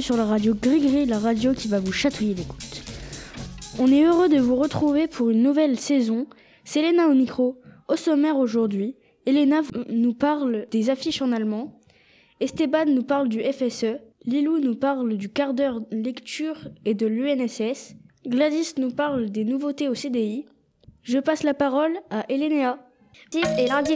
sur la radio Gris la radio qui va vous chatouiller l'écoute. On est heureux de vous retrouver pour une nouvelle saison. C'est Léna au micro. Au sommaire aujourd'hui, Elena nous parle des affiches en allemand. Esteban nous parle du FSE. Lilou nous parle du quart d'heure lecture et de l'UNSS. Gladys nous parle des nouveautés au CDI. Je passe la parole à Elénéa. et lundi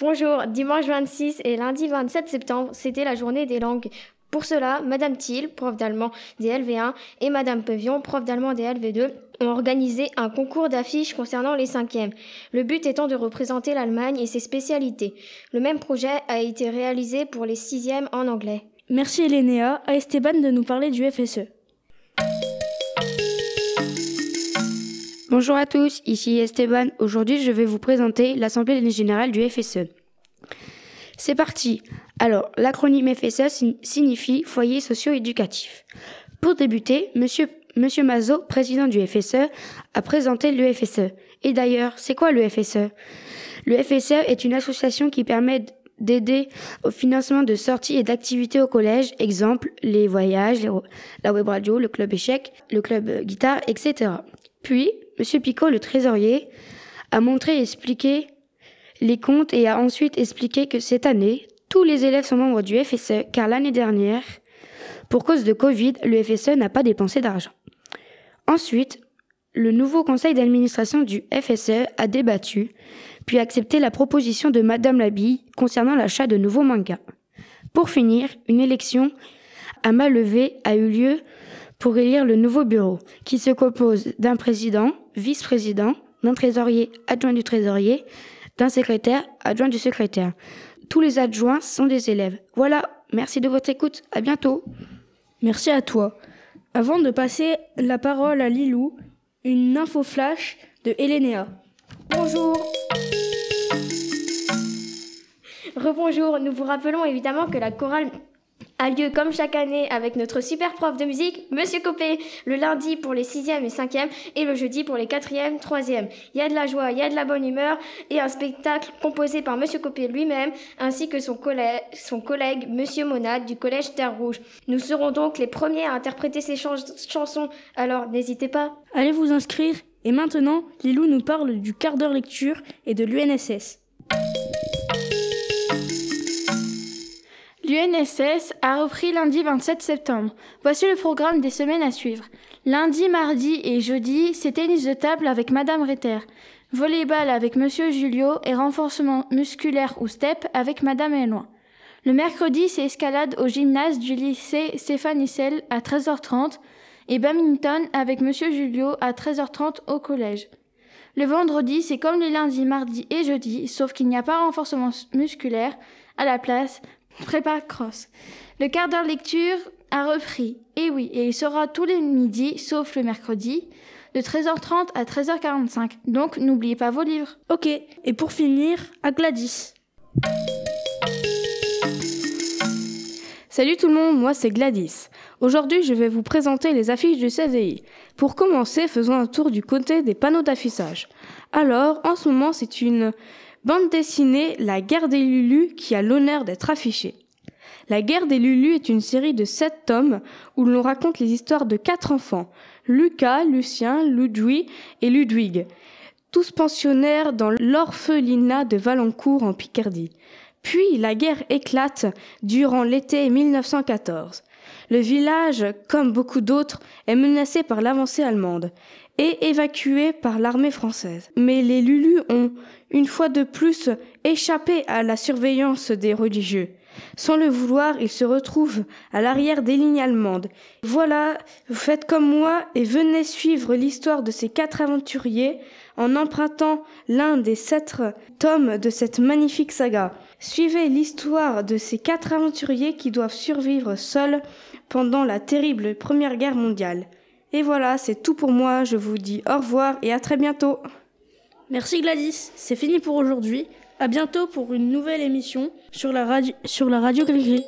Bonjour, dimanche 26 et lundi 27 septembre, c'était la journée des langues. Pour cela, Madame Thiel, prof d'allemand des LV1, et Madame Pevion, prof d'allemand des LV2, ont organisé un concours d'affiches concernant les cinquièmes, le but étant de représenter l'Allemagne et ses spécialités. Le même projet a été réalisé pour les sixièmes en anglais. Merci Elénéa, à Esteban de nous parler du FSE. Bonjour à tous, ici Esteban. Aujourd'hui, je vais vous présenter l'Assemblée générale du FSE. C'est parti. Alors, l'acronyme FSE signifie Foyer socio-éducatif. Pour débuter, monsieur, monsieur Mazot, président du FSE, a présenté le FSE. Et d'ailleurs, c'est quoi le FSE Le FSE est une association qui permet d'aider au financement de sorties et d'activités au collège, exemple les voyages, la web radio, le club échec, le club guitare, etc. Puis, M. Picot, le trésorier, a montré et expliqué les comptes et a ensuite expliqué que cette année, tous les élèves sont membres du FSE car l'année dernière, pour cause de Covid, le FSE n'a pas dépensé d'argent. Ensuite, le nouveau conseil d'administration du FSE a débattu, puis accepté la proposition de Madame Labille concernant l'achat de nouveaux mangas. Pour finir, une élection à main levée a eu lieu pour élire le nouveau bureau, qui se compose d'un président, vice-président, d'un trésorier, adjoint du trésorier, d'un secrétaire, adjoint du secrétaire. Tous les adjoints sont des élèves. Voilà, merci de votre écoute, à bientôt. Merci à toi. Avant de passer la parole à Lilou, une info flash de Elénéa. Bonjour. Rebonjour, nous vous rappelons évidemment que la chorale a lieu comme chaque année avec notre super prof de musique, Monsieur Copé, le lundi pour les 6e et 5e et le jeudi pour les 4e, 3e. Il y a de la joie, il y a de la bonne humeur et un spectacle composé par Monsieur Copé lui-même ainsi que son collègue, son collègue Monsieur Monade du collège Terre Rouge. Nous serons donc les premiers à interpréter ces chansons, alors n'hésitez pas. Allez vous inscrire et maintenant, Lilou nous parle du quart d'heure lecture et de l'UNSS. L'UNSS a repris lundi 27 septembre. Voici le programme des semaines à suivre. Lundi, mardi et jeudi, c'est tennis de table avec Madame Retter. Volleyball avec Monsieur Julio et renforcement musculaire ou step avec Madame Eloin. Le mercredi, c'est escalade au gymnase du lycée Stéphane Issel à 13h30 et badminton avec Monsieur Julio à 13h30 au collège. Le vendredi, c'est comme les lundis, mardis et jeudis, sauf qu'il n'y a pas renforcement musculaire. À la place, Prépa cross. Le quart d'heure lecture a repris. Et oui, et il sera tous les midis, sauf le mercredi, de 13h30 à 13h45. Donc n'oubliez pas vos livres. Ok, et pour finir, à Gladys. Salut tout le monde, moi c'est Gladys. Aujourd'hui, je vais vous présenter les affiches du CDI. Pour commencer, faisons un tour du côté des panneaux d'affichage. Alors, en ce moment, c'est une Bande dessinée La guerre des Lulus qui a l'honneur d'être affichée. La guerre des Lulus est une série de sept tomes où l'on raconte les histoires de quatre enfants, Lucas, Lucien, Ludwig et Ludwig, tous pensionnaires dans l'orphelinat de Valencourt en Picardie. Puis la guerre éclate durant l'été 1914. Le village, comme beaucoup d'autres, est menacé par l'avancée allemande et évacué par l'armée française. Mais les Lulus ont, une fois de plus, échappé à la surveillance des religieux. Sans le vouloir, ils se retrouvent à l'arrière des lignes allemandes. Voilà, vous faites comme moi et venez suivre l'histoire de ces quatre aventuriers en empruntant l'un des sept tomes de cette magnifique saga. Suivez l'histoire de ces quatre aventuriers qui doivent survivre seuls pendant la terrible Première Guerre mondiale. Et voilà, c'est tout pour moi. Je vous dis au revoir et à très bientôt. Merci Gladys. C'est fini pour aujourd'hui. À bientôt pour une nouvelle émission sur la radio, sur la radio Gris